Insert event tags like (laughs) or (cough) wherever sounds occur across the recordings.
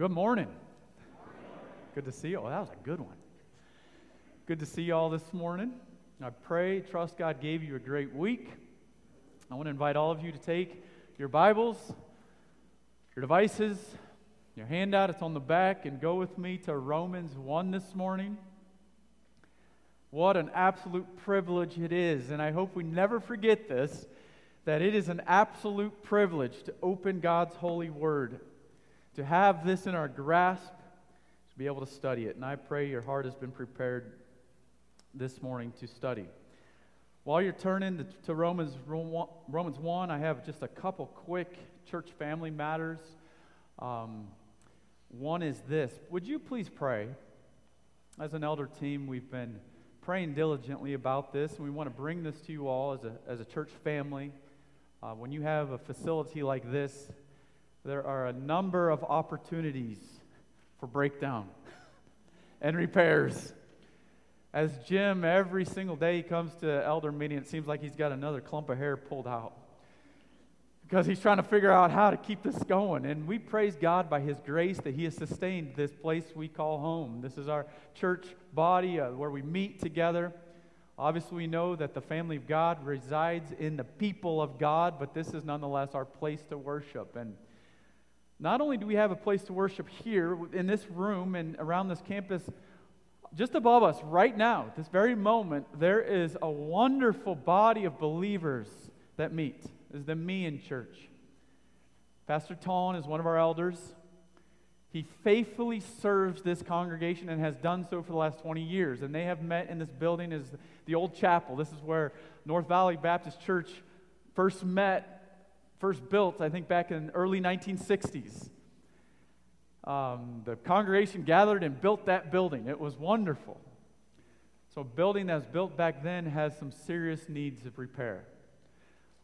good morning. Good to see you. Oh, that was a good one. Good to see you all this morning. I pray, trust God gave you a great week. I want to invite all of you to take your Bibles, your devices, your handout, it's on the back, and go with me to Romans 1 this morning. What an absolute privilege it is, and I hope we never forget this that it is an absolute privilege to open God's holy word, to have this in our grasp, to be able to study it. And I pray your heart has been prepared this morning to study. While you're turning to, Romans, Romans 1, I have just a couple quick church family matters. Um, one is this Would you please pray? As an elder team, we've been praying diligently about this, and we want to bring this to you all as a, as a church family. Uh, when you have a facility like this, there are a number of opportunities for breakdown (laughs) and repairs. As Jim, every single day he comes to elder meeting, it seems like he's got another clump of hair pulled out because he's trying to figure out how to keep this going. And we praise God by his grace that he has sustained this place we call home. This is our church body uh, where we meet together. Obviously, we know that the family of God resides in the people of God, but this is nonetheless our place to worship. And not only do we have a place to worship here in this room and around this campus, just above us right now, at this very moment, there is a wonderful body of believers that meet. Is the me in church. Pastor Ton is one of our elders. He faithfully serves this congregation and has done so for the last 20 years. And they have met in this building as the old chapel. This is where North Valley Baptist Church first met, first built, I think back in early 1960s. Um, the congregation gathered and built that building. It was wonderful. So, a building that was built back then has some serious needs of repair.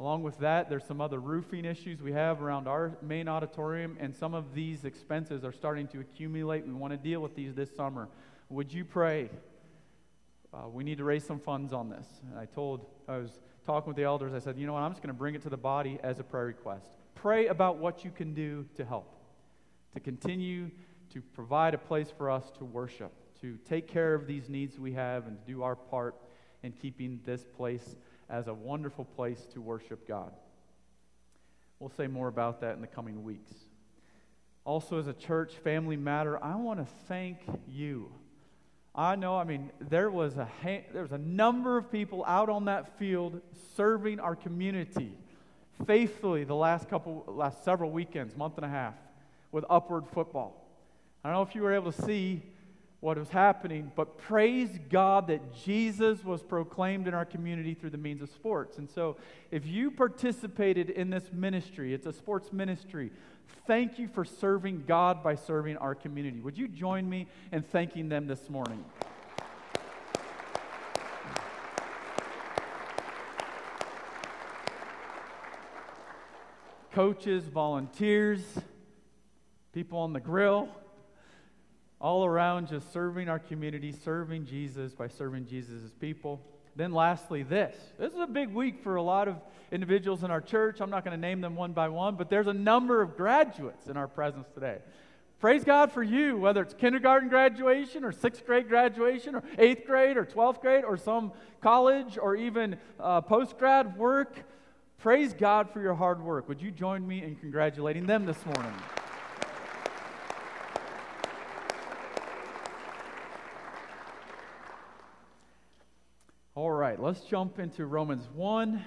Along with that, there's some other roofing issues we have around our main auditorium, and some of these expenses are starting to accumulate. We want to deal with these this summer. Would you pray? Uh, we need to raise some funds on this. And I told, I was talking with the elders, I said, you know what, I'm just going to bring it to the body as a prayer request. Pray about what you can do to help, to continue to provide a place for us to worship, to take care of these needs we have, and to do our part in keeping this place as a wonderful place to worship God. We'll say more about that in the coming weeks. Also, as a church family matter, I want to thank you. I know, I mean, there was a there was a number of people out on that field serving our community faithfully the last couple last several weekends, month and a half, with upward football. I don't know if you were able to see what was happening, but praise God that Jesus was proclaimed in our community through the means of sports. And so, if you participated in this ministry, it's a sports ministry, thank you for serving God by serving our community. Would you join me in thanking them this morning? Coaches, volunteers, people on the grill all around just serving our community, serving Jesus by serving Jesus' people. Then, lastly, this. This is a big week for a lot of individuals in our church. I'm not going to name them one by one, but there's a number of graduates in our presence today. Praise God for you, whether it's kindergarten graduation or sixth grade graduation or eighth grade or 12th grade or some college or even uh, post grad work. Praise God for your hard work. Would you join me in congratulating them this morning? All right, let's jump into Romans 1.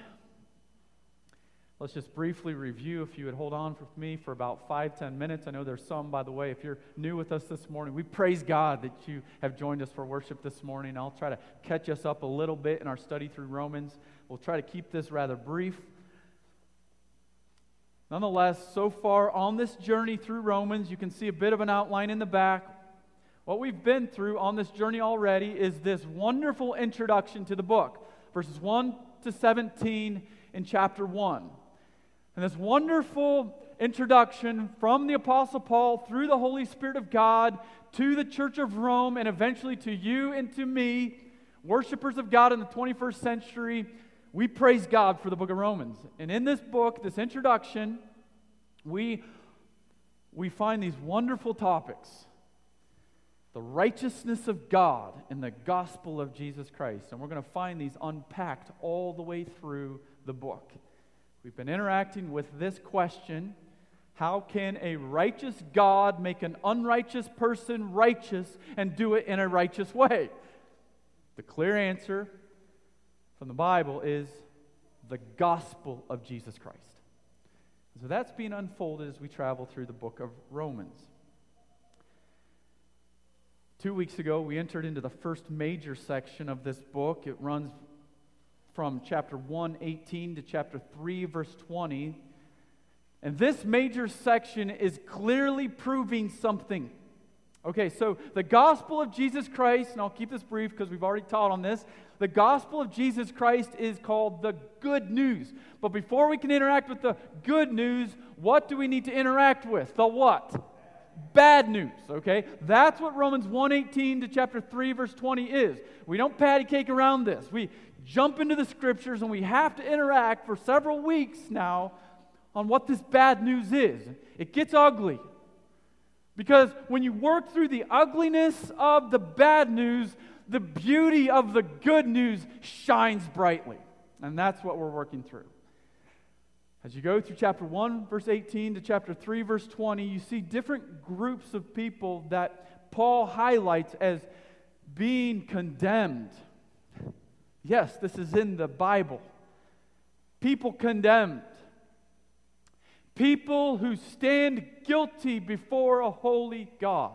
Let's just briefly review. If you would hold on with me for about five, ten minutes. I know there's some, by the way, if you're new with us this morning. We praise God that you have joined us for worship this morning. I'll try to catch us up a little bit in our study through Romans. We'll try to keep this rather brief. Nonetheless, so far on this journey through Romans, you can see a bit of an outline in the back. What we've been through on this journey already is this wonderful introduction to the book, verses 1 to 17 in chapter 1. And this wonderful introduction from the Apostle Paul through the Holy Spirit of God to the Church of Rome and eventually to you and to me, worshipers of God in the 21st century, we praise God for the book of Romans. And in this book, this introduction, we we find these wonderful topics the righteousness of God in the gospel of Jesus Christ. And we're going to find these unpacked all the way through the book. We've been interacting with this question How can a righteous God make an unrighteous person righteous and do it in a righteous way? The clear answer from the Bible is the gospel of Jesus Christ. So that's being unfolded as we travel through the book of Romans. Two weeks ago, we entered into the first major section of this book. It runs from chapter 1, 18 to chapter 3, verse 20. And this major section is clearly proving something. Okay, so the gospel of Jesus Christ, and I'll keep this brief because we've already taught on this. The gospel of Jesus Christ is called the good news. But before we can interact with the good news, what do we need to interact with? The what? Bad news, okay? That's what Romans 1:18 to chapter 3 verse 20 is. We don't patty cake around this. We jump into the scriptures and we have to interact for several weeks now on what this bad news is. It gets ugly. Because when you work through the ugliness of the bad news, the beauty of the good news shines brightly. And that's what we're working through. As you go through chapter 1, verse 18 to chapter 3, verse 20, you see different groups of people that Paul highlights as being condemned. Yes, this is in the Bible. People condemned. People who stand guilty before a holy God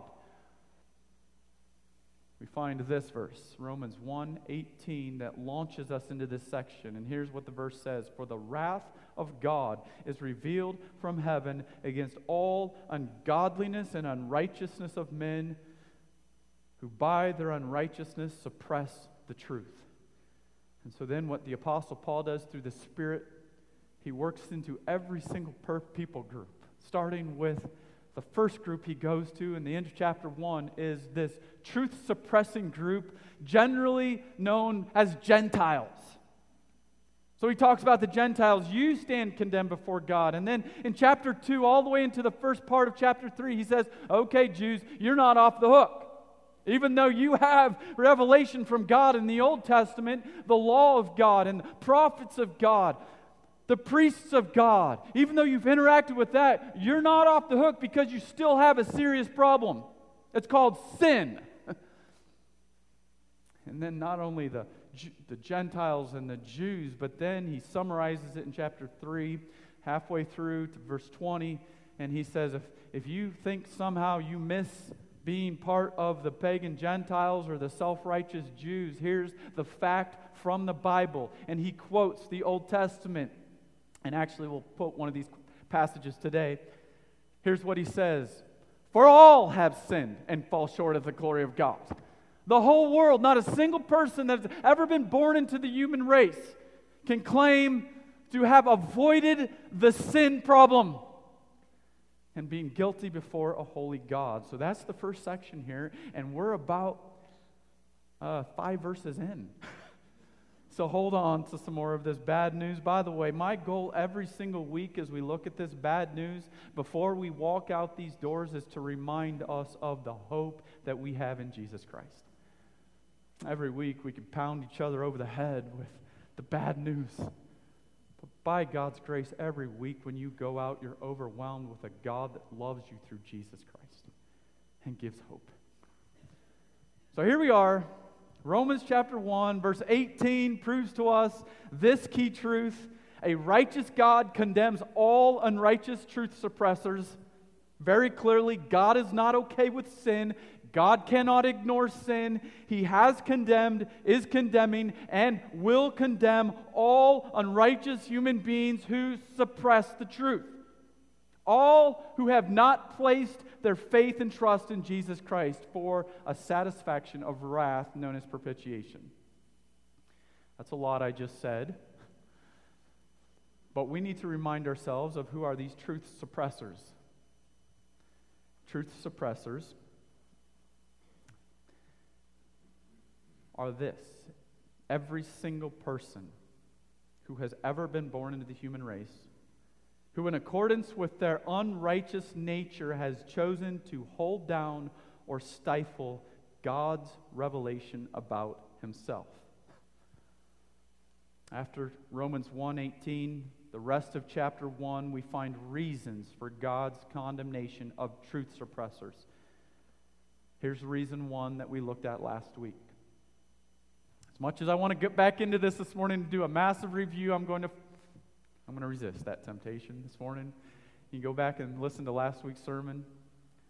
we find this verse, Romans 1:18 that launches us into this section. And here's what the verse says, "For the wrath of God is revealed from heaven against all ungodliness and unrighteousness of men who by their unrighteousness suppress the truth." And so then what the apostle Paul does through the Spirit, he works into every single per- people group, starting with the first group he goes to in the end of chapter 1 is this truth suppressing group, generally known as Gentiles. So he talks about the Gentiles. You stand condemned before God. And then in chapter 2, all the way into the first part of chapter 3, he says, Okay, Jews, you're not off the hook. Even though you have revelation from God in the Old Testament, the law of God and the prophets of God, the priests of God, even though you've interacted with that, you're not off the hook because you still have a serious problem. It's called sin. (laughs) and then not only the, the Gentiles and the Jews, but then he summarizes it in chapter 3, halfway through to verse 20, and he says, if, if you think somehow you miss being part of the pagan Gentiles or the self righteous Jews, here's the fact from the Bible. And he quotes the Old Testament. And actually, we'll quote one of these passages today. Here's what he says For all have sinned and fall short of the glory of God. The whole world, not a single person that's ever been born into the human race, can claim to have avoided the sin problem and being guilty before a holy God. So that's the first section here, and we're about uh, five verses in. (laughs) So hold on to some more of this bad news. By the way, my goal every single week as we look at this bad news before we walk out these doors is to remind us of the hope that we have in Jesus Christ. Every week we can pound each other over the head with the bad news. But by God's grace, every week when you go out, you're overwhelmed with a God that loves you through Jesus Christ and gives hope. So here we are Romans chapter 1, verse 18 proves to us this key truth a righteous God condemns all unrighteous truth suppressors. Very clearly, God is not okay with sin. God cannot ignore sin. He has condemned, is condemning, and will condemn all unrighteous human beings who suppress the truth. All who have not placed their faith and trust in Jesus Christ for a satisfaction of wrath known as propitiation. That's a lot I just said. But we need to remind ourselves of who are these truth suppressors. Truth suppressors are this every single person who has ever been born into the human race who, in accordance with their unrighteous nature, has chosen to hold down or stifle God's revelation about himself. After Romans 1:18, the rest of chapter 1, we find reasons for God's condemnation of truth suppressors. Here's reason 1 that we looked at last week. As much as I want to get back into this this morning and do a massive review, I'm going to I'm going to resist that temptation this morning. You can go back and listen to last week's sermon.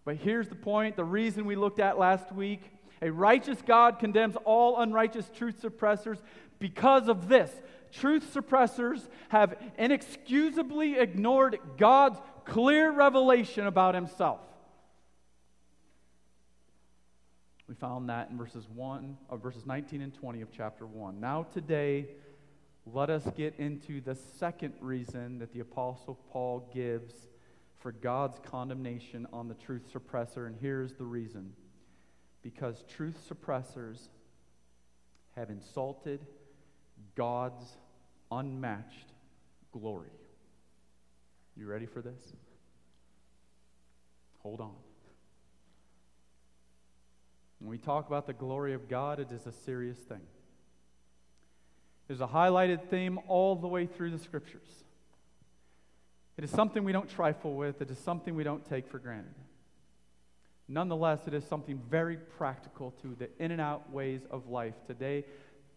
But here's the point the reason we looked at last week a righteous God condemns all unrighteous truth suppressors because of this. Truth suppressors have inexcusably ignored God's clear revelation about himself. We found that in verses 1 of uh, verses 19 and 20 of chapter 1. Now today let us get into the second reason that the Apostle Paul gives for God's condemnation on the truth suppressor. And here's the reason because truth suppressors have insulted God's unmatched glory. You ready for this? Hold on. When we talk about the glory of God, it is a serious thing. There's a highlighted theme all the way through the scriptures. It is something we don't trifle with, it is something we don't take for granted. Nonetheless, it is something very practical to the in and out ways of life today,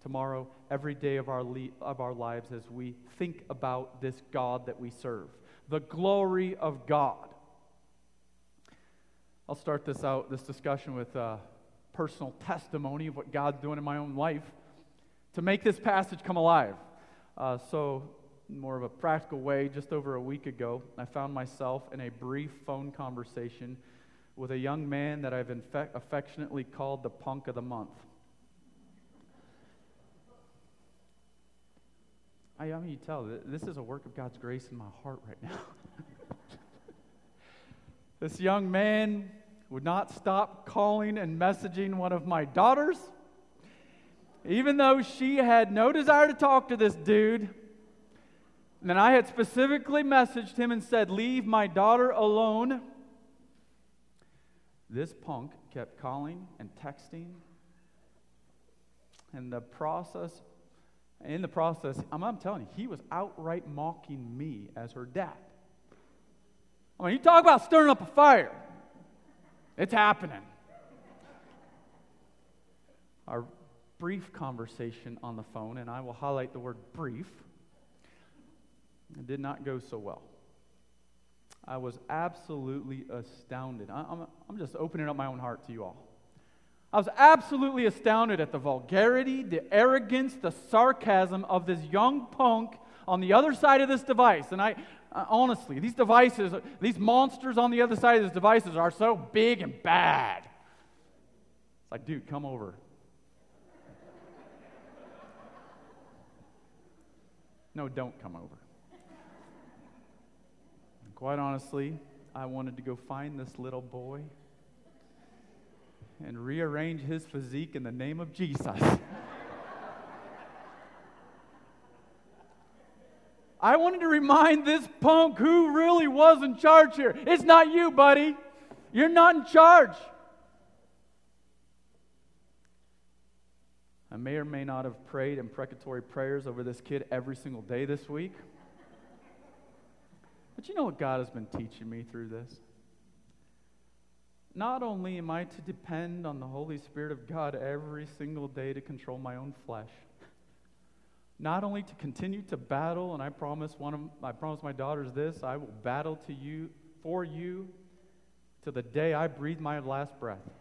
tomorrow, every day of our, le- of our lives as we think about this God that we serve. The glory of God. I'll start this out, this discussion with a personal testimony of what God's doing in my own life to make this passage come alive. Uh, so, more of a practical way, just over a week ago, I found myself in a brief phone conversation with a young man that I've infe- affectionately called the punk of the month. I, I mean, you tell, this is a work of God's grace in my heart right now. (laughs) this young man would not stop calling and messaging one of my daughters even though she had no desire to talk to this dude, and I had specifically messaged him and said, Leave my daughter alone. This punk kept calling and texting. And the process, in the process, I'm, I'm telling you, he was outright mocking me as her dad. I mean, you talk about stirring up a fire. It's happening. Our brief conversation on the phone, and I will highlight the word brief. It did not go so well. I was absolutely astounded. I'm, I'm just opening up my own heart to you all. I was absolutely astounded at the vulgarity, the arrogance, the sarcasm of this young punk on the other side of this device. And I, uh, honestly, these devices, these monsters on the other side of these devices are so big and bad. It's like, dude, come over. No, don't come over. And quite honestly, I wanted to go find this little boy and rearrange his physique in the name of Jesus. I wanted to remind this punk who really was in charge here. It's not you, buddy. You're not in charge. I may or may not have prayed imprecatory prayers over this kid every single day this week. But you know what God has been teaching me through this? Not only am I to depend on the Holy Spirit of God every single day to control my own flesh, not only to continue to battle, and I promise one of I promise my daughters this, I will battle to you for you to the day I breathe my last breath.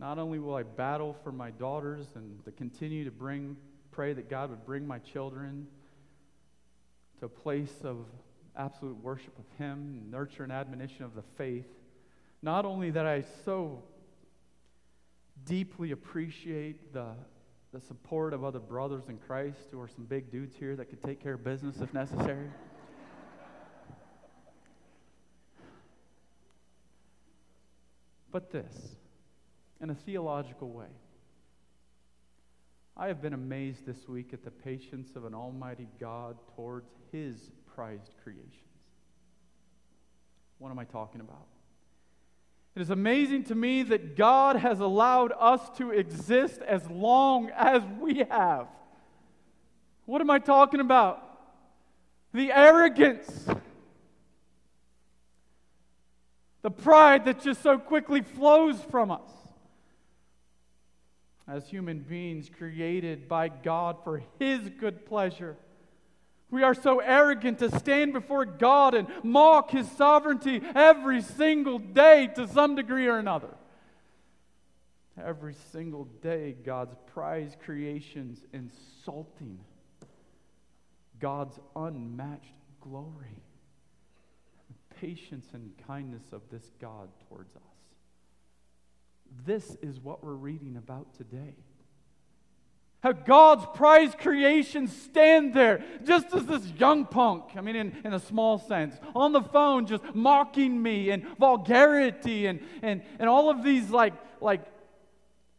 Not only will I battle for my daughters and to continue to bring, pray that God would bring my children to a place of absolute worship of Him, nurture and admonition of the faith. Not only that I so deeply appreciate the, the support of other brothers in Christ who are some big dudes here that could take care of business if necessary. (laughs) but this in a theological way. I have been amazed this week at the patience of an almighty God towards his prized creations. What am I talking about? It is amazing to me that God has allowed us to exist as long as we have. What am I talking about? The arrogance, the pride that just so quickly flows from us as human beings created by God for His good pleasure. We are so arrogant to stand before God and mock His sovereignty every single day to some degree or another. Every single day, God's prized creations insulting God's unmatched glory, the patience and kindness of this God towards us. This is what we're reading about today. How God's prized creations stand there, just as this young punk, I mean, in, in a small sense, on the phone, just mocking me and vulgarity and, and, and all of these, like, like,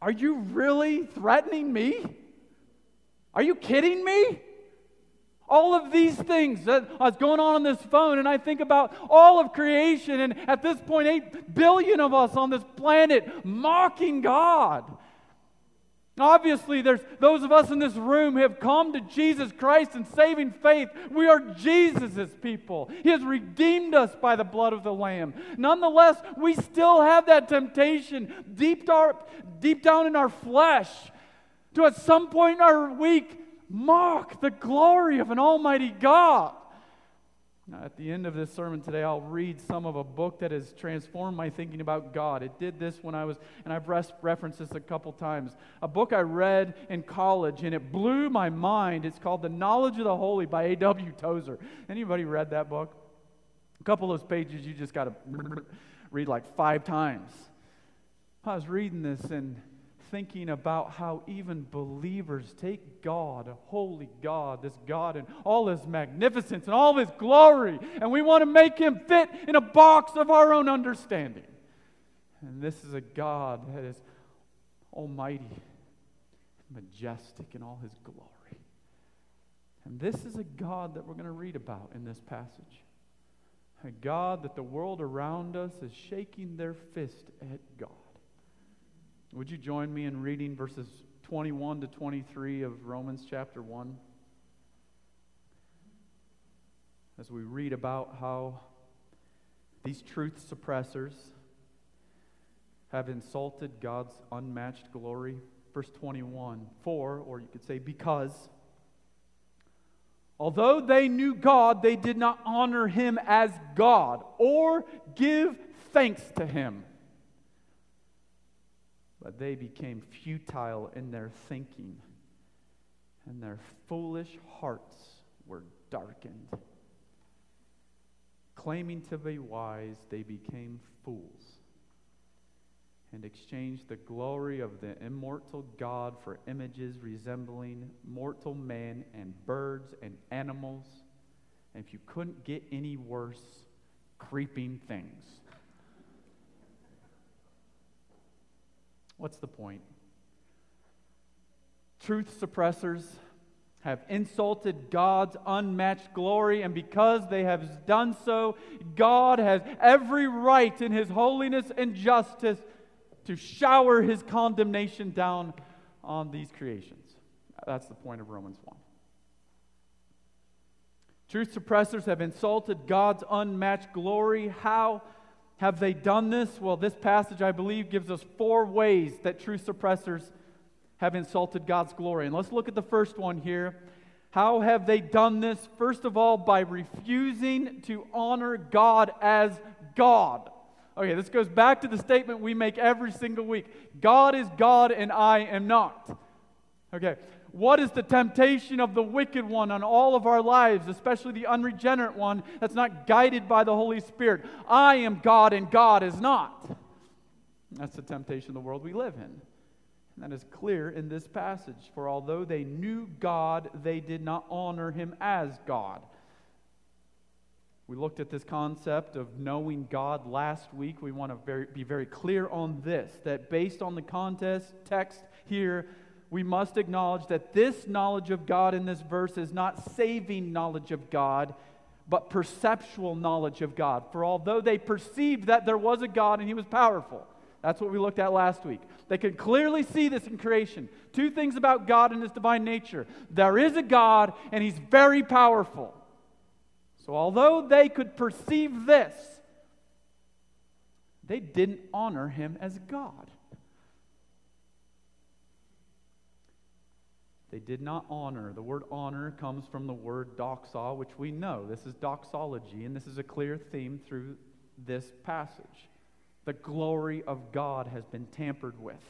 are you really threatening me? Are you kidding me? All of these things that is going on on this phone, and I think about all of creation, and at this point, 8 billion of us on this planet mocking God. Obviously, there's those of us in this room who have come to Jesus Christ in saving faith. We are Jesus' people. He has redeemed us by the blood of the Lamb. Nonetheless, we still have that temptation deep, dark, deep down in our flesh to at some point in our week mock the glory of an almighty God. Now, at the end of this sermon today, I'll read some of a book that has transformed my thinking about God. It did this when I was, and I've referenced this a couple times. A book I read in college, and it blew my mind. It's called The Knowledge of the Holy by A.W. Tozer. Anybody read that book? A couple of those pages you just got to (laughs) read like five times. I was reading this, and thinking about how even believers take God, a holy God, this God and all his magnificence and all his glory, and we want to make him fit in a box of our own understanding. And this is a God that is almighty, majestic in all his glory. And this is a God that we're going to read about in this passage. A God that the world around us is shaking their fist at God. Would you join me in reading verses 21 to 23 of Romans chapter 1? As we read about how these truth suppressors have insulted God's unmatched glory. Verse 21 For, or you could say, because, although they knew God, they did not honor him as God or give thanks to him but they became futile in their thinking, and their foolish hearts were darkened. Claiming to be wise, they became fools and exchanged the glory of the immortal God for images resembling mortal men and birds and animals. And if you couldn't get any worse, creeping things. What's the point? Truth suppressors have insulted God's unmatched glory, and because they have done so, God has every right in His holiness and justice to shower His condemnation down on these creations. That's the point of Romans 1. Truth suppressors have insulted God's unmatched glory. How? Have they done this? Well, this passage, I believe, gives us four ways that truth suppressors have insulted God's glory. And let's look at the first one here. How have they done this? First of all, by refusing to honor God as God. Okay, this goes back to the statement we make every single week God is God and I am not. Okay, what is the temptation of the wicked one on all of our lives, especially the unregenerate one that's not guided by the Holy Spirit? I am God and God is not. That's the temptation of the world we live in. And that is clear in this passage. For although they knew God, they did not honor him as God. We looked at this concept of knowing God last week. We want to very, be very clear on this that based on the contest text here, we must acknowledge that this knowledge of God in this verse is not saving knowledge of God, but perceptual knowledge of God. For although they perceived that there was a God and he was powerful, that's what we looked at last week. They could clearly see this in creation. Two things about God and his divine nature there is a God, and he's very powerful. So, although they could perceive this, they didn't honor him as God. They did not honor. The word honor comes from the word doxa, which we know. This is doxology, and this is a clear theme through this passage. The glory of God has been tampered with.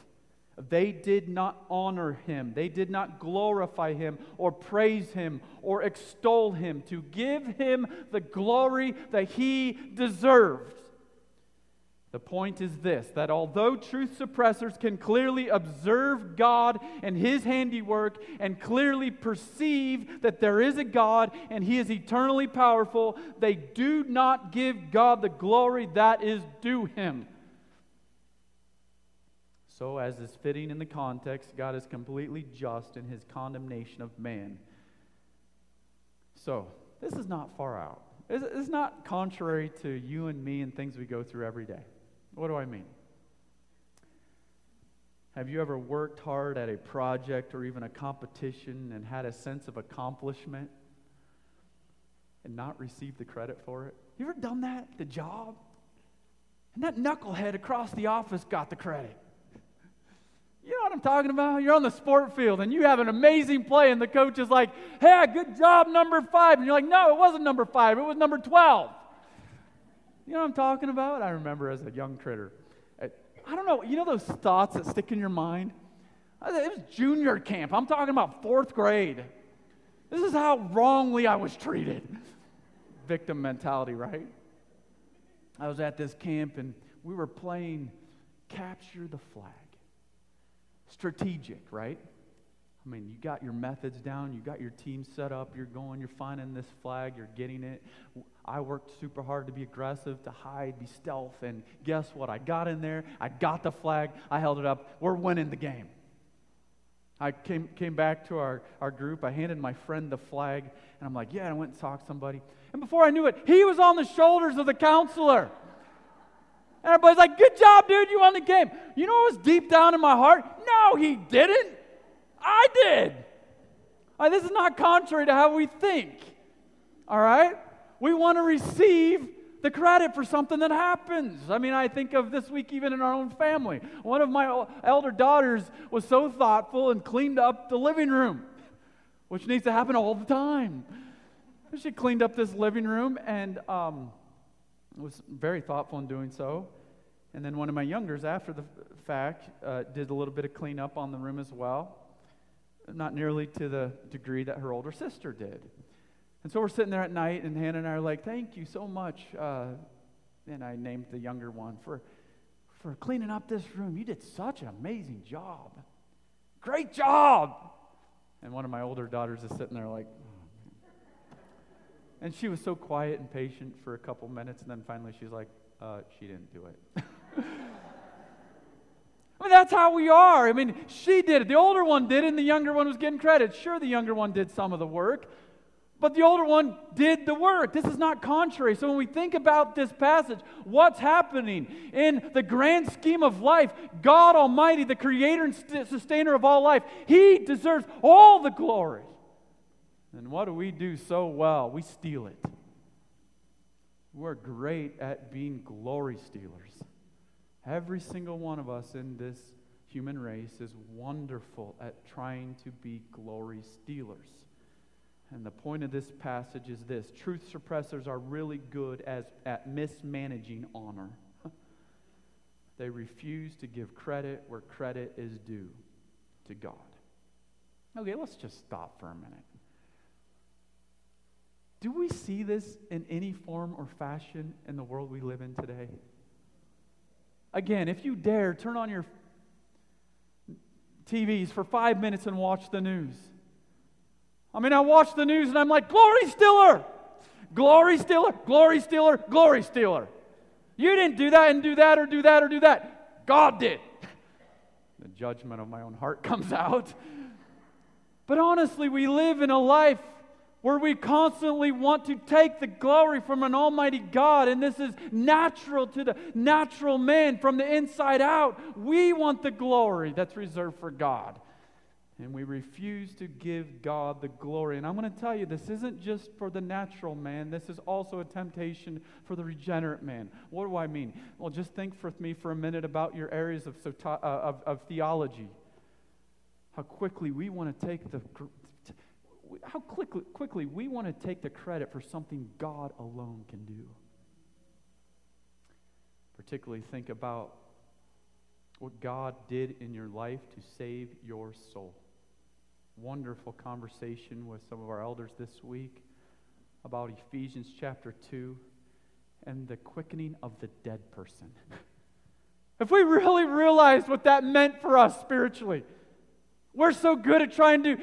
They did not honor him. They did not glorify him or praise him or extol him to give him the glory that he deserved. The point is this that although truth suppressors can clearly observe God and His handiwork and clearly perceive that there is a God and He is eternally powerful, they do not give God the glory that is due Him. So, as is fitting in the context, God is completely just in His condemnation of man. So, this is not far out. It's not contrary to you and me and things we go through every day. What do I mean? Have you ever worked hard at a project or even a competition and had a sense of accomplishment and not received the credit for it? You ever done that the job? And that knucklehead across the office got the credit. You know what I'm talking about? You're on the sport field and you have an amazing play, and the coach is like, Hey, good job, number five. And you're like, No, it wasn't number five, it was number 12. You know what I'm talking about? I remember as a young critter. Uh, I don't know, you know those thoughts that stick in your mind? Uh, it was junior camp. I'm talking about fourth grade. This is how wrongly I was treated. Victim mentality, right? I was at this camp and we were playing Capture the Flag. Strategic, right? I mean, you got your methods down, you got your team set up, you're going, you're finding this flag, you're getting it. I worked super hard to be aggressive, to hide, be stealth, and guess what? I got in there, I got the flag, I held it up. We're winning the game. I came, came back to our, our group, I handed my friend the flag, and I'm like, yeah, I went and talked to somebody. And before I knew it, he was on the shoulders of the counselor. And everybody's like, good job, dude, you won the game. You know what was deep down in my heart? No, he didn't. I did. Right, this is not contrary to how we think. All right? We want to receive the credit for something that happens. I mean, I think of this week even in our own family. One of my elder daughters was so thoughtful and cleaned up the living room, which needs to happen all the time. She cleaned up this living room and um, was very thoughtful in doing so. And then one of my youngers, after the fact, uh, did a little bit of cleanup on the room as well not nearly to the degree that her older sister did. And so we're sitting there at night, and Hannah and I are like, Thank you so much. Uh, and I named the younger one for, for cleaning up this room. You did such an amazing job. Great job. And one of my older daughters is sitting there like, and she was so quiet and patient for a couple minutes, and then finally she's like, uh, She didn't do it. (laughs) I mean, that's how we are. I mean, she did it. The older one did it, and the younger one was getting credit. Sure, the younger one did some of the work, but the older one did the work. This is not contrary. So when we think about this passage, what's happening in the grand scheme of life? God Almighty, the creator and sustainer of all life, He deserves all the glory. And what do we do so well? We steal it. We're great at being glory stealers. Every single one of us in this human race is wonderful at trying to be glory stealers. And the point of this passage is this truth suppressors are really good as, at mismanaging honor. (laughs) they refuse to give credit where credit is due to God. Okay, let's just stop for a minute. Do we see this in any form or fashion in the world we live in today? Again, if you dare, turn on your TVs for five minutes and watch the news. I mean, I watch the news and I'm like, glory stealer, glory stealer, glory stealer, glory stealer. You didn't do that and do that or do that or do that. God did. (laughs) The judgment of my own heart (laughs) comes out. But honestly, we live in a life where we constantly want to take the glory from an almighty God, and this is natural to the natural man from the inside out. We want the glory that's reserved for God. And we refuse to give God the glory. And I'm going to tell you, this isn't just for the natural man, this is also a temptation for the regenerate man. What do I mean? Well, just think with me for a minute about your areas of, uh, of, of theology. How quickly we want to take the how quickly, quickly we want to take the credit for something God alone can do. Particularly think about what God did in your life to save your soul. Wonderful conversation with some of our elders this week about Ephesians chapter 2 and the quickening of the dead person. (laughs) if we really realized what that meant for us spiritually, we're so good at trying to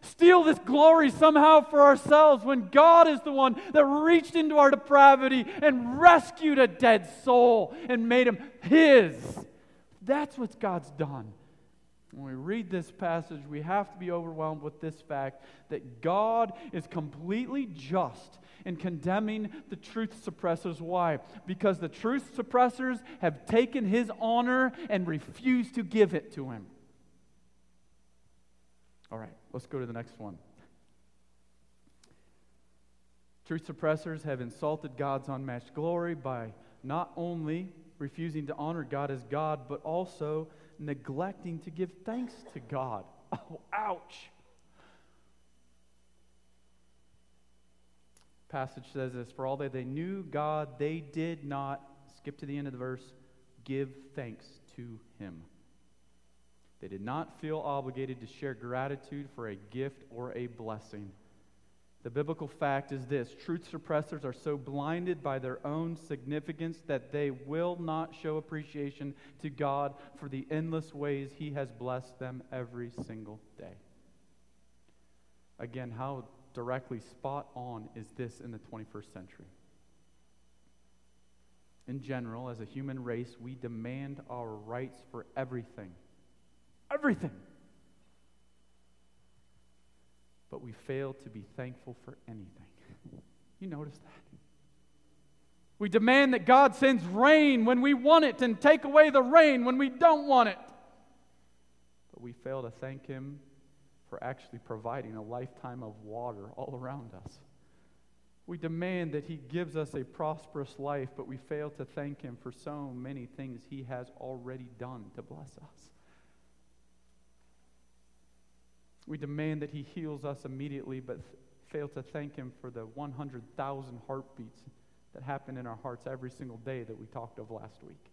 steal this glory somehow for ourselves when God is the one that reached into our depravity and rescued a dead soul and made him his. That's what God's done. When we read this passage, we have to be overwhelmed with this fact that God is completely just in condemning the truth suppressors. Why? Because the truth suppressors have taken his honor and refused to give it to him. All right, let's go to the next one. Truth suppressors have insulted God's unmatched glory by not only refusing to honor God as God, but also neglecting to give thanks to God. (laughs) Oh, ouch. Passage says this For all that they knew God, they did not, skip to the end of the verse, give thanks to Him. They did not feel obligated to share gratitude for a gift or a blessing. The biblical fact is this truth suppressors are so blinded by their own significance that they will not show appreciation to God for the endless ways He has blessed them every single day. Again, how directly spot on is this in the 21st century? In general, as a human race, we demand our rights for everything. Everything but we fail to be thankful for anything. You notice that? We demand that God sends rain when we want it and take away the rain when we don't want it. But we fail to thank Him for actually providing a lifetime of water all around us. We demand that He gives us a prosperous life, but we fail to thank Him for so many things He has already done to bless us. We demand that He heals us immediately, but fail to thank Him for the 100,000 heartbeats that happen in our hearts every single day that we talked of last week.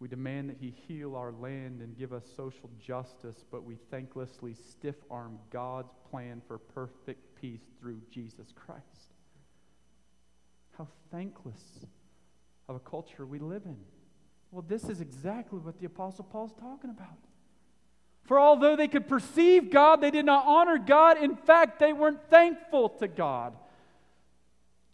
We demand that He heal our land and give us social justice, but we thanklessly stiff arm God's plan for perfect peace through Jesus Christ. How thankless of a culture we live in. Well, this is exactly what the Apostle Paul's talking about. For although they could perceive God, they did not honor God. In fact, they weren't thankful to God.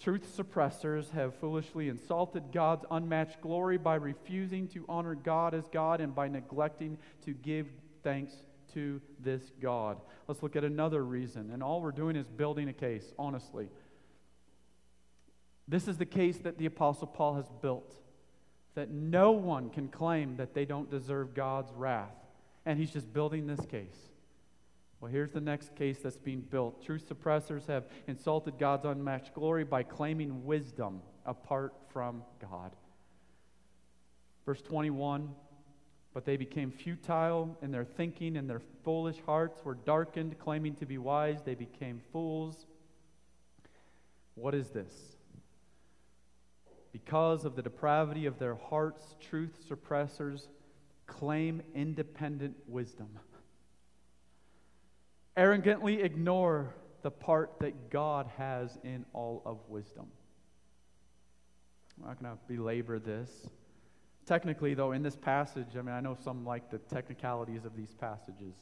Truth suppressors have foolishly insulted God's unmatched glory by refusing to honor God as God and by neglecting to give thanks to this God. Let's look at another reason. And all we're doing is building a case, honestly. This is the case that the Apostle Paul has built that no one can claim that they don't deserve God's wrath and he's just building this case. Well, here's the next case that's being built. Truth suppressors have insulted God's unmatched glory by claiming wisdom apart from God. Verse 21 But they became futile in their thinking, and their foolish hearts were darkened. Claiming to be wise, they became fools. What is this? Because of the depravity of their hearts, truth suppressors claim independent wisdom. Arrogantly ignore the part that God has in all of wisdom. I'm not going to belabor this. Technically, though, in this passage, I mean, I know some like the technicalities of these passages.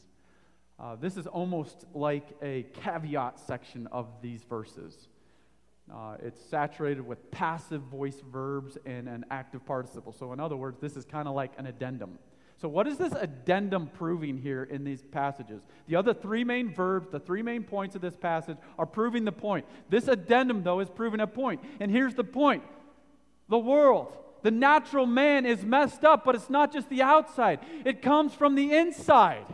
Uh, this is almost like a caveat section of these verses. Uh, it's saturated with passive voice verbs and an active participle. So, in other words, this is kind of like an addendum. So, what is this addendum proving here in these passages? The other three main verbs, the three main points of this passage, are proving the point. This addendum, though, is proving a point. And here's the point the world, the natural man is messed up, but it's not just the outside, it comes from the inside.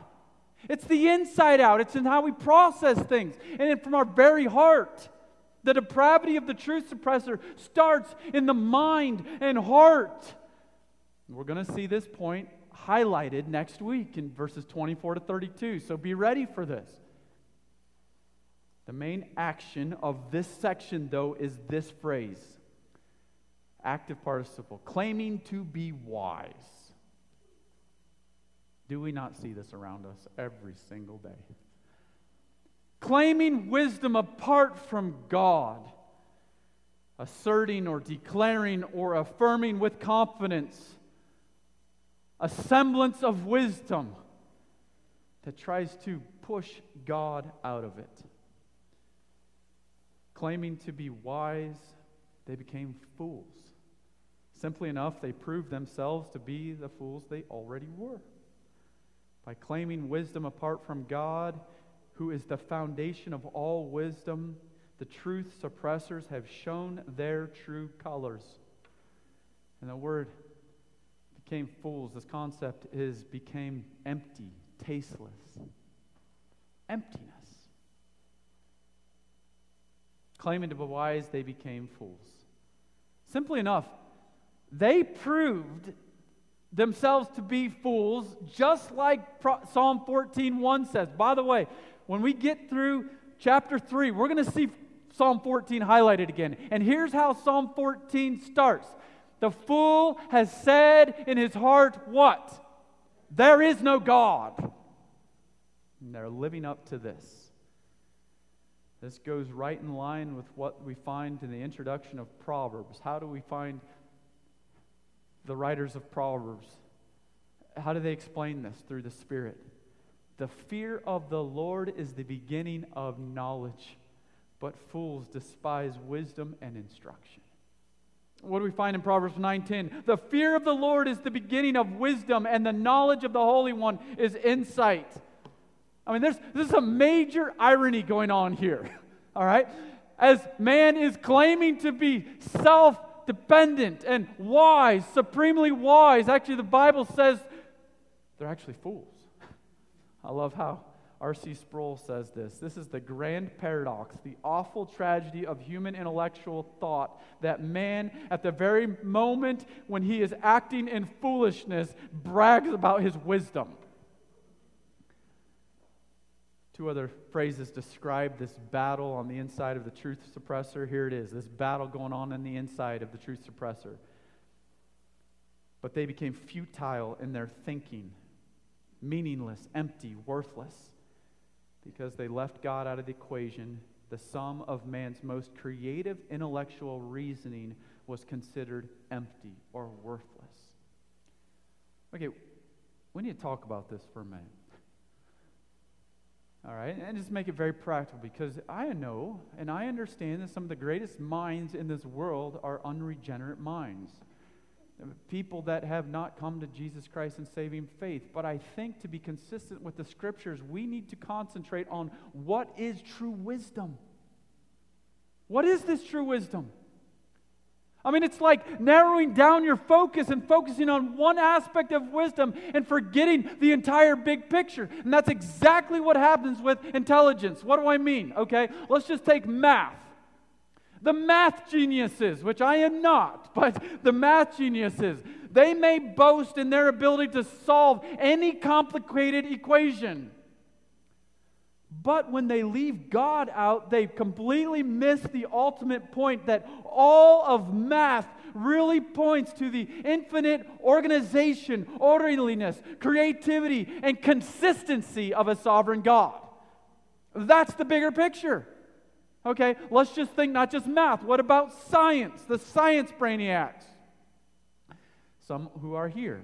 It's the inside out, it's in how we process things, and from our very heart. The depravity of the truth suppressor starts in the mind and heart. We're going to see this point highlighted next week in verses 24 to 32. So be ready for this. The main action of this section, though, is this phrase active participle, claiming to be wise. Do we not see this around us every single day? Claiming wisdom apart from God, asserting or declaring or affirming with confidence a semblance of wisdom that tries to push God out of it. Claiming to be wise, they became fools. Simply enough, they proved themselves to be the fools they already were. By claiming wisdom apart from God, who is the foundation of all wisdom, the truth suppressors have shown their true colors. And the word became fools. This concept is became empty, tasteless. Emptiness. Claiming to be wise, they became fools. Simply enough, they proved themselves to be fools, just like Psalm 14:1 says. By the way, when we get through chapter 3, we're going to see Psalm 14 highlighted again. And here's how Psalm 14 starts the fool has said in his heart, What? There is no God. And they're living up to this. This goes right in line with what we find in the introduction of Proverbs. How do we find the writers of Proverbs? How do they explain this? Through the Spirit. The fear of the Lord is the beginning of knowledge, but fools despise wisdom and instruction. What do we find in Proverbs 9:10? The fear of the Lord is the beginning of wisdom, and the knowledge of the Holy One is insight. I mean, there's, there's a major irony going on here. (laughs) All right? As man is claiming to be self dependent and wise, supremely wise, actually, the Bible says they're actually fools. (laughs) I love how R.C. Sproul says this this is the grand paradox, the awful tragedy of human intellectual thought that man, at the very moment when he is acting in foolishness, brags about his wisdom. Two other phrases describe this battle on the inside of the truth suppressor. Here it is this battle going on in the inside of the truth suppressor. But they became futile in their thinking, meaningless, empty, worthless because they left God out of the equation, the sum of man's most creative intellectual reasoning was considered empty or worthless. Okay, we need to talk about this for a minute. All right, and just make it very practical because I know and I understand that some of the greatest minds in this world are unregenerate minds people that have not come to Jesus Christ in saving faith. But I think to be consistent with the scriptures, we need to concentrate on what is true wisdom. What is this true wisdom? I mean, it's like narrowing down your focus and focusing on one aspect of wisdom and forgetting the entire big picture. And that's exactly what happens with intelligence. What do I mean? Okay, let's just take math the math geniuses, which I am not, (laughs) but the math geniuses, they may boast in their ability to solve any complicated equation. But when they leave God out, they completely miss the ultimate point that all of math really points to the infinite organization, orderliness, creativity, and consistency of a sovereign God. That's the bigger picture. Okay, let's just think not just math. What about science? The science brainiacs. Some who are here.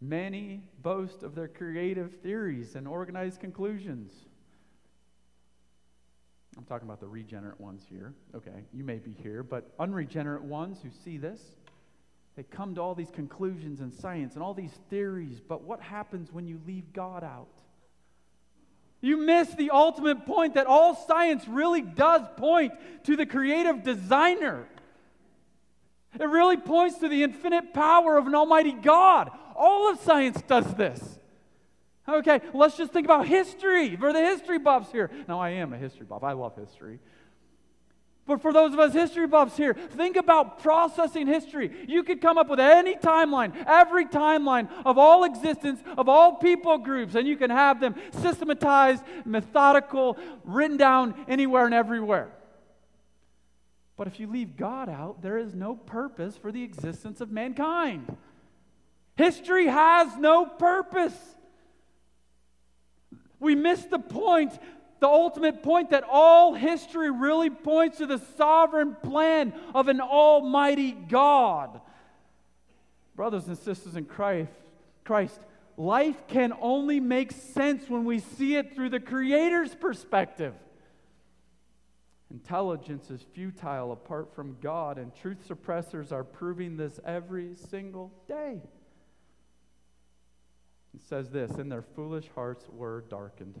Many boast of their creative theories and organized conclusions. I'm talking about the regenerate ones here. Okay, you may be here, but unregenerate ones who see this, They come to all these conclusions in science and all these theories, but what happens when you leave God out? You miss the ultimate point that all science really does point to the creative designer. It really points to the infinite power of an almighty God. All of science does this. Okay, let's just think about history for the history buffs here. Now, I am a history buff, I love history. But for those of us history buffs here, think about processing history. You could come up with any timeline, every timeline of all existence, of all people groups, and you can have them systematized, methodical, written down anywhere and everywhere. But if you leave God out, there is no purpose for the existence of mankind. History has no purpose. We miss the point the ultimate point that all history really points to the sovereign plan of an almighty God. Brothers and sisters in Christ, Christ, life can only make sense when we see it through the Creator's perspective. Intelligence is futile apart from God, and truth suppressors are proving this every single day. It says this, and their foolish hearts were darkened.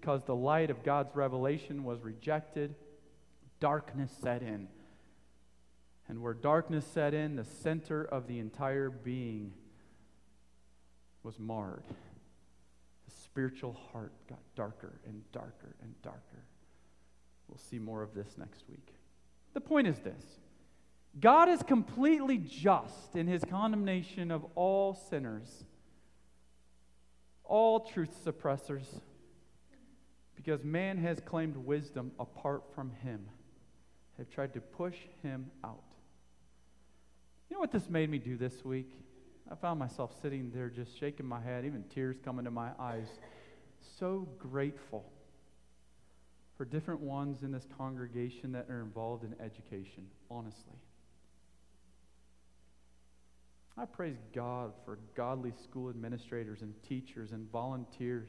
Because the light of God's revelation was rejected, darkness set in. And where darkness set in, the center of the entire being was marred. The spiritual heart got darker and darker and darker. We'll see more of this next week. The point is this God is completely just in his condemnation of all sinners, all truth suppressors because man has claimed wisdom apart from him, have tried to push him out. You know what this made me do this week? I found myself sitting there just shaking my head, even tears coming to my eyes. So grateful for different ones in this congregation that are involved in education, honestly. I praise God for godly school administrators and teachers and volunteers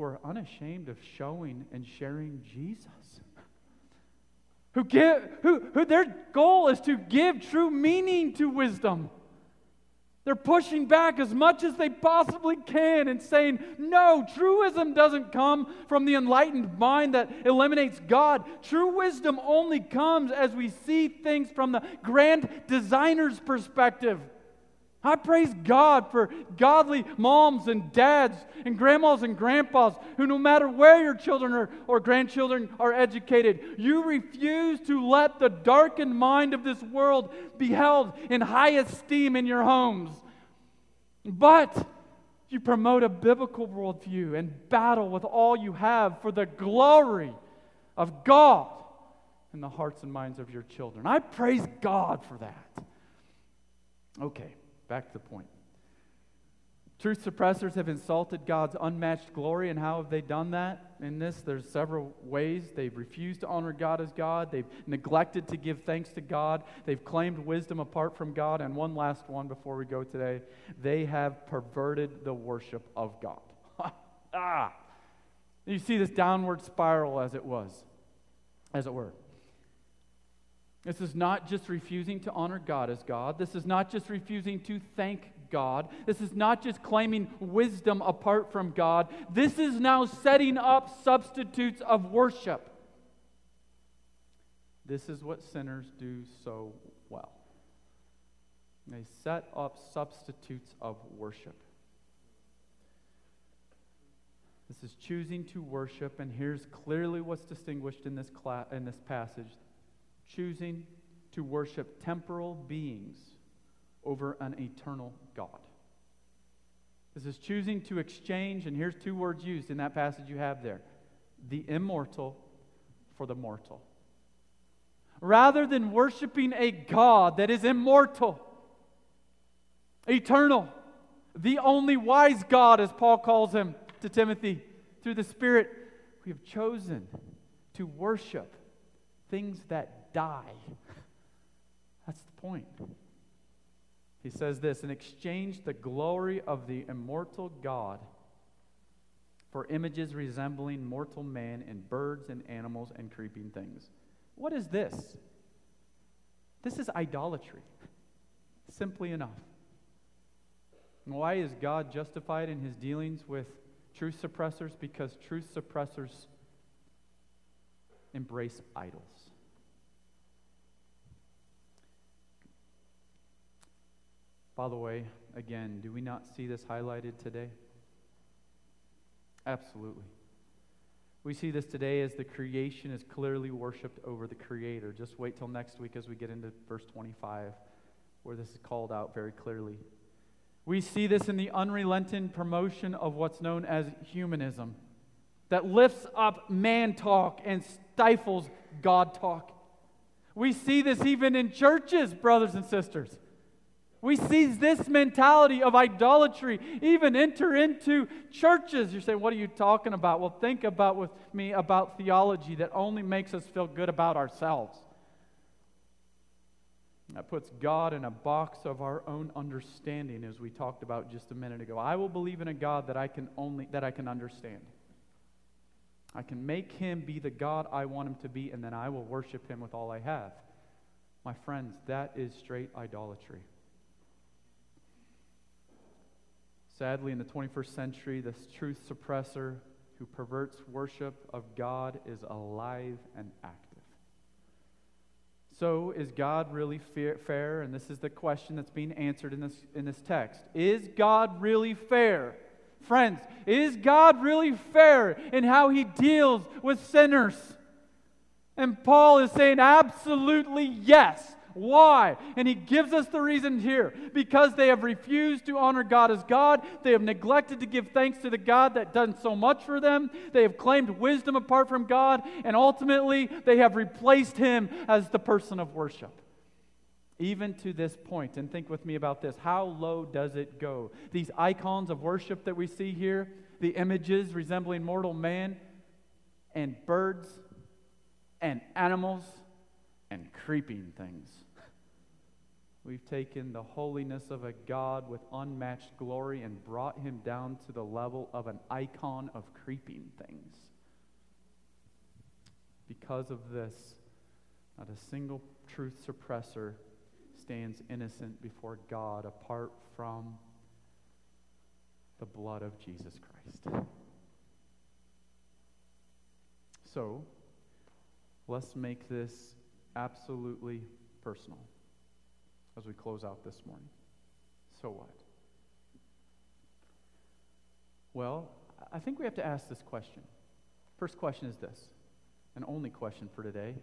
who are unashamed of showing and sharing Jesus. Who, give, who, who their goal is to give true meaning to wisdom. They're pushing back as much as they possibly can and saying, no, truism doesn't come from the enlightened mind that eliminates God. True wisdom only comes as we see things from the grand designer's perspective. I praise God for godly moms and dads and grandmas and grandpas who, no matter where your children are, or grandchildren are educated, you refuse to let the darkened mind of this world be held in high esteem in your homes. But you promote a biblical worldview and battle with all you have for the glory of God in the hearts and minds of your children. I praise God for that. Okay. Back to the point. Truth suppressors have insulted God's unmatched glory, and how have they done that? In this, there's several ways. They've refused to honor God as God. They've neglected to give thanks to God. They've claimed wisdom apart from God. And one last one before we go today they have perverted the worship of God. (laughs) ah! You see this downward spiral as it was, as it were. This is not just refusing to honor God as God. This is not just refusing to thank God. This is not just claiming wisdom apart from God. This is now setting up substitutes of worship. This is what sinners do so well. They set up substitutes of worship. This is choosing to worship, and here's clearly what's distinguished in this, class, in this passage choosing to worship temporal beings over an eternal God. This is choosing to exchange, and here's two words used in that passage you have there the immortal for the mortal. Rather than worshiping a God that is immortal, eternal, the only wise God, as Paul calls him to Timothy through the Spirit, we have chosen to worship things that die. That's the point. He says this and exchange the glory of the immortal God for images resembling mortal man and birds and animals and creeping things. What is this? This is idolatry. Simply enough. Why is God justified in his dealings with truth suppressors? Because truth suppressors embrace idols. By the way, again, do we not see this highlighted today? Absolutely. We see this today as the creation is clearly worshiped over the Creator. Just wait till next week as we get into verse 25, where this is called out very clearly. We see this in the unrelenting promotion of what's known as humanism, that lifts up man talk and stifles God talk. We see this even in churches, brothers and sisters. We see this mentality of idolatry even enter into churches. You're saying, What are you talking about? Well, think about with me about theology that only makes us feel good about ourselves. That puts God in a box of our own understanding, as we talked about just a minute ago. I will believe in a God that I can only that I can understand. I can make him be the God I want him to be, and then I will worship him with all I have. My friends, that is straight idolatry. Sadly, in the 21st century, this truth suppressor who perverts worship of God is alive and active. So, is God really fair? And this is the question that's being answered in this, in this text. Is God really fair? Friends, is God really fair in how he deals with sinners? And Paul is saying absolutely yes. Why? And he gives us the reason here. Because they have refused to honor God as God. They have neglected to give thanks to the God that done so much for them. They have claimed wisdom apart from God. And ultimately, they have replaced him as the person of worship. Even to this point, and think with me about this how low does it go? These icons of worship that we see here, the images resembling mortal man, and birds, and animals, and creeping things. We've taken the holiness of a God with unmatched glory and brought him down to the level of an icon of creeping things. Because of this, not a single truth suppressor stands innocent before God apart from the blood of Jesus Christ. So, let's make this absolutely personal as we close out this morning. So what? Well, I think we have to ask this question. First question is this, and only question for today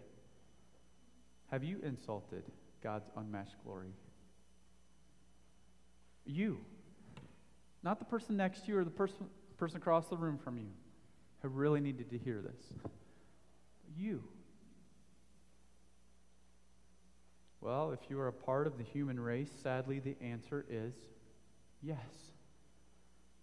Have you insulted God's unmatched glory? You, not the person next to you or the person, person across the room from you, have really needed to hear this. You. Well, if you are a part of the human race, sadly, the answer is yes.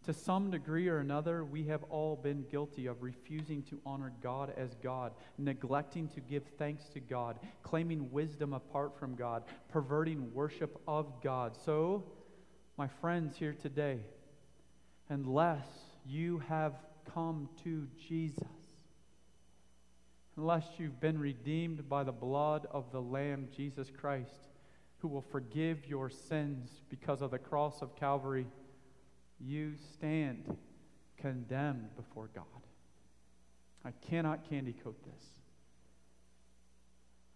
To some degree or another, we have all been guilty of refusing to honor God as God, neglecting to give thanks to God, claiming wisdom apart from God, perverting worship of God. So, my friends here today, unless you have come to Jesus, unless you've been redeemed by the blood of the Lamb, Jesus Christ, who will forgive your sins because of the cross of Calvary, you stand condemned before God. I cannot candy coat this.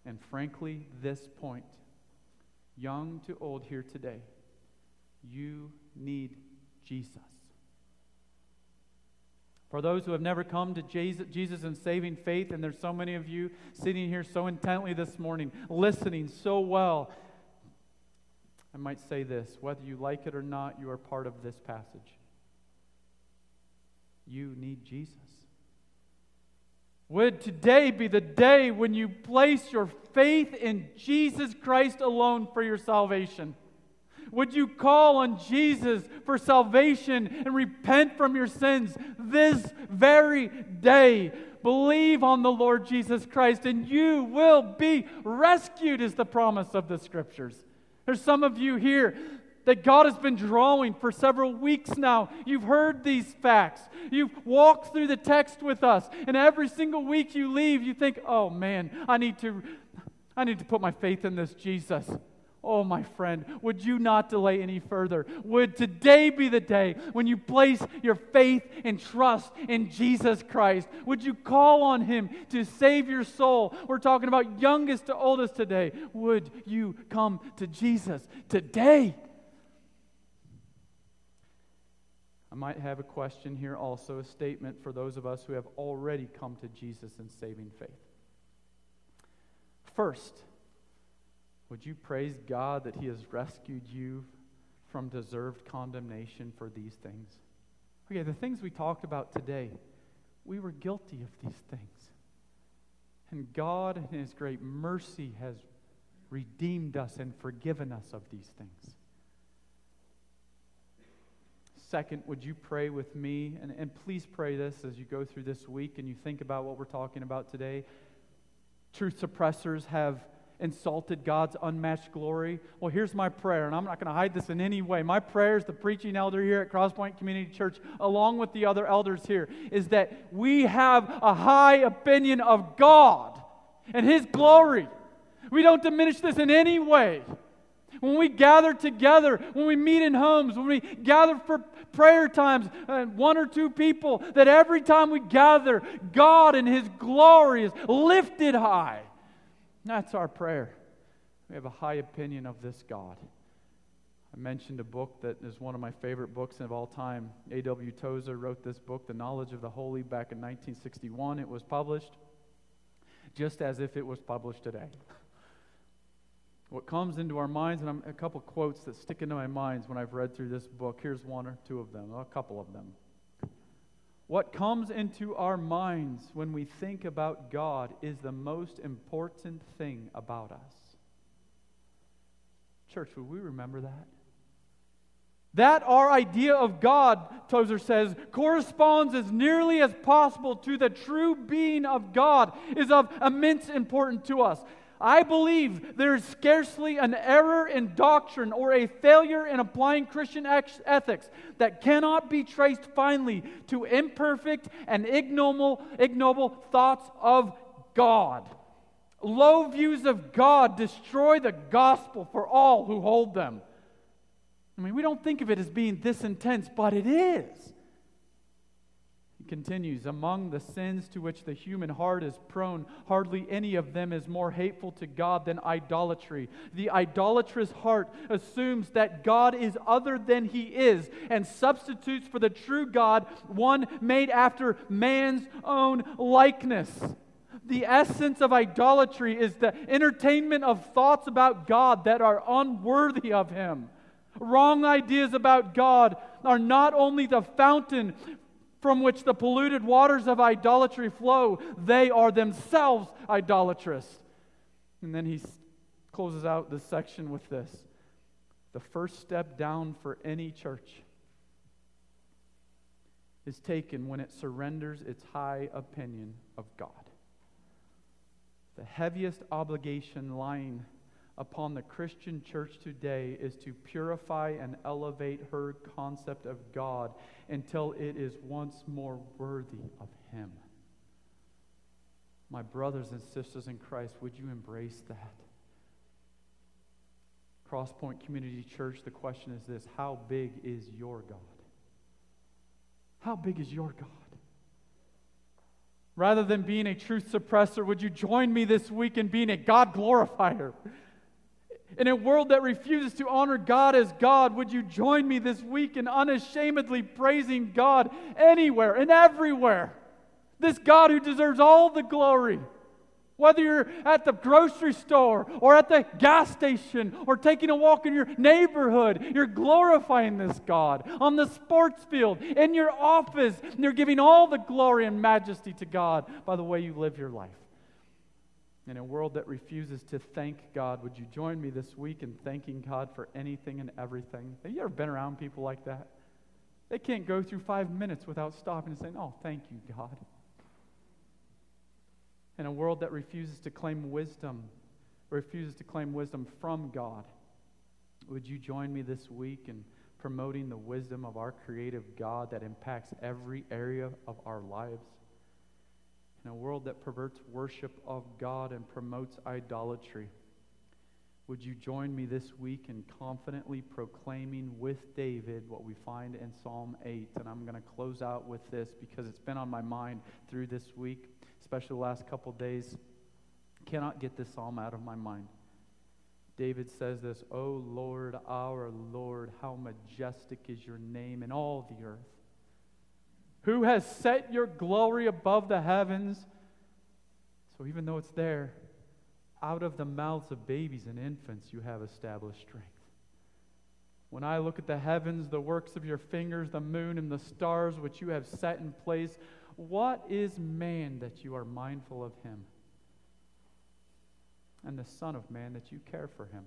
And frankly, this point, young to old here today, you need Jesus. For those who have never come to Jesus in saving faith, and there's so many of you sitting here so intently this morning, listening so well, I might say this whether you like it or not, you are part of this passage. You need Jesus. Would today be the day when you place your faith in Jesus Christ alone for your salvation? Would you call on Jesus for salvation and repent from your sins this very day? Believe on the Lord Jesus Christ and you will be rescued, is the promise of the scriptures. There's some of you here that God has been drawing for several weeks now. You've heard these facts. You've walked through the text with us, and every single week you leave, you think, "Oh man, I need to I need to put my faith in this Jesus." Oh, my friend, would you not delay any further? Would today be the day when you place your faith and trust in Jesus Christ? Would you call on Him to save your soul? We're talking about youngest to oldest today. Would you come to Jesus today? I might have a question here also, a statement for those of us who have already come to Jesus in saving faith. First, would you praise God that He has rescued you from deserved condemnation for these things? Okay, the things we talked about today, we were guilty of these things. And God, in His great mercy, has redeemed us and forgiven us of these things. Second, would you pray with me? And, and please pray this as you go through this week and you think about what we're talking about today. Truth suppressors have insulted God's unmatched glory. Well, here's my prayer, and I'm not going to hide this in any way. My prayer as the preaching elder here at Crosspoint Community Church, along with the other elders here, is that we have a high opinion of God and His glory. We don't diminish this in any way. When we gather together, when we meet in homes, when we gather for prayer times, uh, one or two people, that every time we gather, God and His glory is lifted high. That's our prayer. We have a high opinion of this God. I mentioned a book that is one of my favorite books of all time. A.W. Tozer wrote this book, The Knowledge of the Holy, back in 1961. It was published just as if it was published today. What comes into our minds, and I'm, a couple quotes that stick into my minds when I've read through this book. Here's one or two of them, a couple of them. What comes into our minds when we think about God is the most important thing about us. Church, would we remember that? That our idea of God, Tozer says, corresponds as nearly as possible to the true being of God is of immense importance to us. I believe there is scarcely an error in doctrine or a failure in applying Christian ethics that cannot be traced finally to imperfect and ignoble, ignoble thoughts of God. Low views of God destroy the gospel for all who hold them. I mean, we don't think of it as being this intense, but it is continues Among the sins to which the human heart is prone, hardly any of them is more hateful to God than idolatry. The idolatrous heart assumes that God is other than he is and substitutes for the true God one made after man's own likeness. The essence of idolatry is the entertainment of thoughts about God that are unworthy of him. Wrong ideas about God are not only the fountain from which the polluted waters of idolatry flow, they are themselves idolatrous. And then he closes out this section with this The first step down for any church is taken when it surrenders its high opinion of God. The heaviest obligation lying upon the Christian church today is to purify and elevate her concept of God until it is once more worthy of Him. My brothers and sisters in Christ, would you embrace that? Crosspoint Community Church, the question is this How big is your God? How big is your God? Rather than being a truth suppressor, would you join me this week in being a God glorifier? In a world that refuses to honor God as God, would you join me this week in unashamedly praising God anywhere and everywhere? This God who deserves all the glory. Whether you're at the grocery store or at the gas station or taking a walk in your neighborhood, you're glorifying this God. On the sports field, in your office, and you're giving all the glory and majesty to God by the way you live your life. In a world that refuses to thank God, would you join me this week in thanking God for anything and everything? Have you ever been around people like that? They can't go through five minutes without stopping and saying, Oh, thank you, God. In a world that refuses to claim wisdom, refuses to claim wisdom from God, would you join me this week in promoting the wisdom of our creative God that impacts every area of our lives? In a world that perverts worship of God and promotes idolatry, would you join me this week in confidently proclaiming with David what we find in Psalm 8? And I'm going to close out with this because it's been on my mind through this week, especially the last couple days. Cannot get this psalm out of my mind. David says this, O Lord, our Lord, how majestic is your name in all the earth. Who has set your glory above the heavens? So even though it's there, out of the mouths of babies and infants you have established strength. When I look at the heavens, the works of your fingers, the moon and the stars which you have set in place, what is man that you are mindful of him? And the Son of Man that you care for him?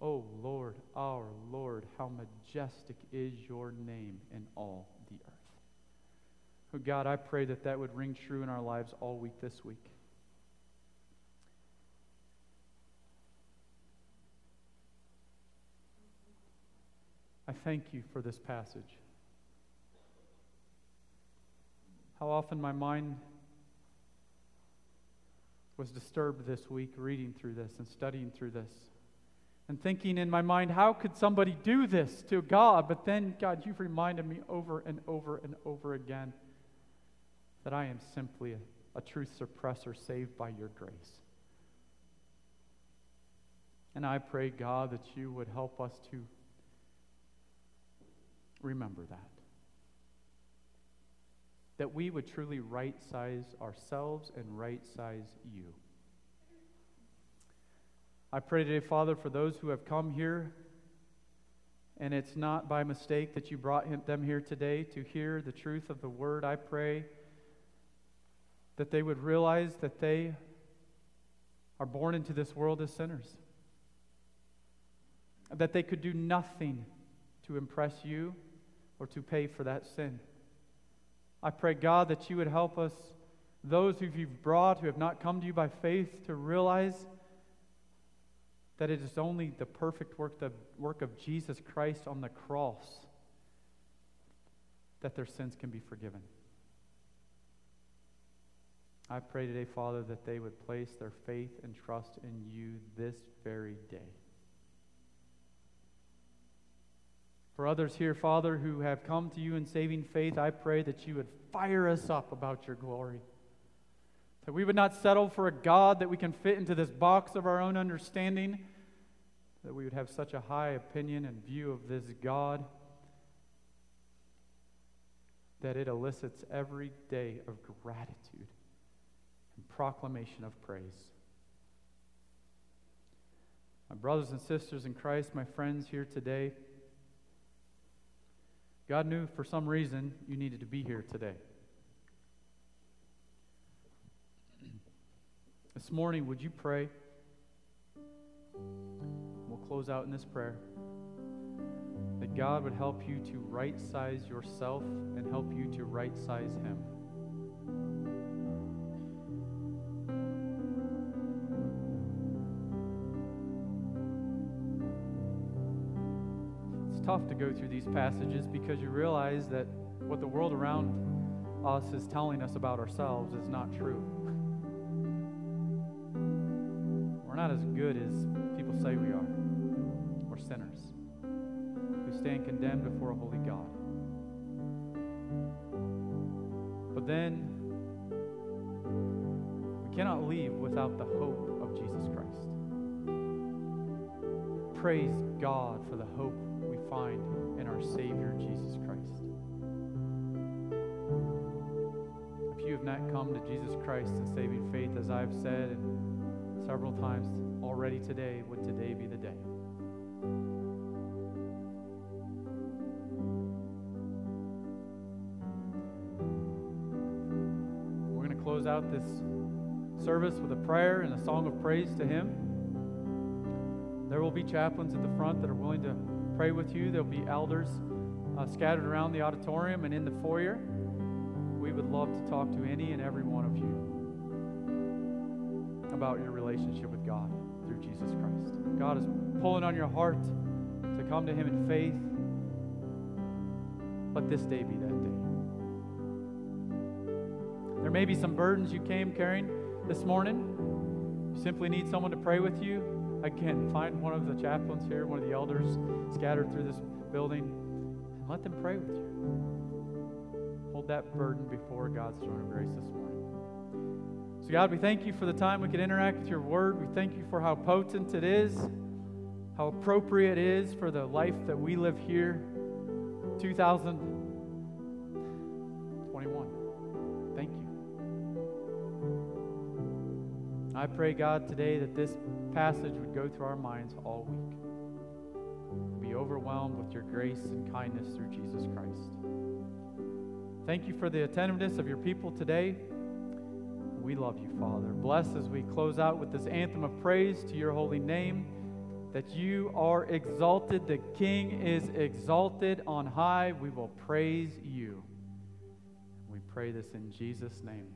O oh Lord, our Lord, how majestic is your name in all the earth. God, I pray that that would ring true in our lives all week this week. I thank you for this passage. How often my mind was disturbed this week reading through this and studying through this and thinking in my mind, how could somebody do this to God? But then, God, you've reminded me over and over and over again that I am simply a, a truth suppressor saved by your grace. And I pray, God, that you would help us to remember that. That we would truly right size ourselves and right size you. I pray today, Father, for those who have come here, and it's not by mistake that you brought them here today to hear the truth of the word. I pray that they would realize that they are born into this world as sinners, that they could do nothing to impress you or to pay for that sin. I pray, God, that you would help us, those who you've brought who have not come to you by faith, to realize that it is only the perfect work, the work of Jesus Christ on the cross that their sins can be forgiven. I pray today, Father, that they would place their faith and trust in you this very day. For others here, Father, who have come to you in saving faith, I pray that you would fire us up about your glory. That we would not settle for a God that we can fit into this box of our own understanding, that we would have such a high opinion and view of this God that it elicits every day of gratitude and proclamation of praise. My brothers and sisters in Christ, my friends here today, God knew for some reason you needed to be here today. This morning, would you pray? We'll close out in this prayer. That God would help you to right size yourself and help you to right size Him. Tough to go through these passages because you realize that what the world around us is telling us about ourselves is not true. We're not as good as people say we are. We're sinners who stand condemned before a holy God. But then we cannot leave without the hope of Jesus Christ. Praise God for the hope find in our Savior, Jesus Christ. If you have not come to Jesus Christ in saving faith, as I've said several times already today, would today be the day? We're going to close out this service with a prayer and a song of praise to Him. There will be chaplains at the front that are willing to pray with you. There'll be elders uh, scattered around the auditorium and in the foyer. We would love to talk to any and every one of you about your relationship with God through Jesus Christ. God is pulling on your heart to come to Him in faith. Let this day be that day. There may be some burdens you came carrying this morning. You simply need someone to pray with you. Again, find one of the chaplains here, one of the elders scattered through this building, and let them pray with you. Hold that burden before God's throne of grace this morning. So, God, we thank you for the time we could interact with your word. We thank you for how potent it is, how appropriate it is for the life that we live here, 2021. Thank you. I pray, God, today that this passage would go through our minds all week. Be overwhelmed with your grace and kindness through Jesus Christ. Thank you for the attentiveness of your people today. We love you, Father. Bless as we close out with this anthem of praise to your holy name, that you are exalted. The King is exalted on high. We will praise you. We pray this in Jesus' name.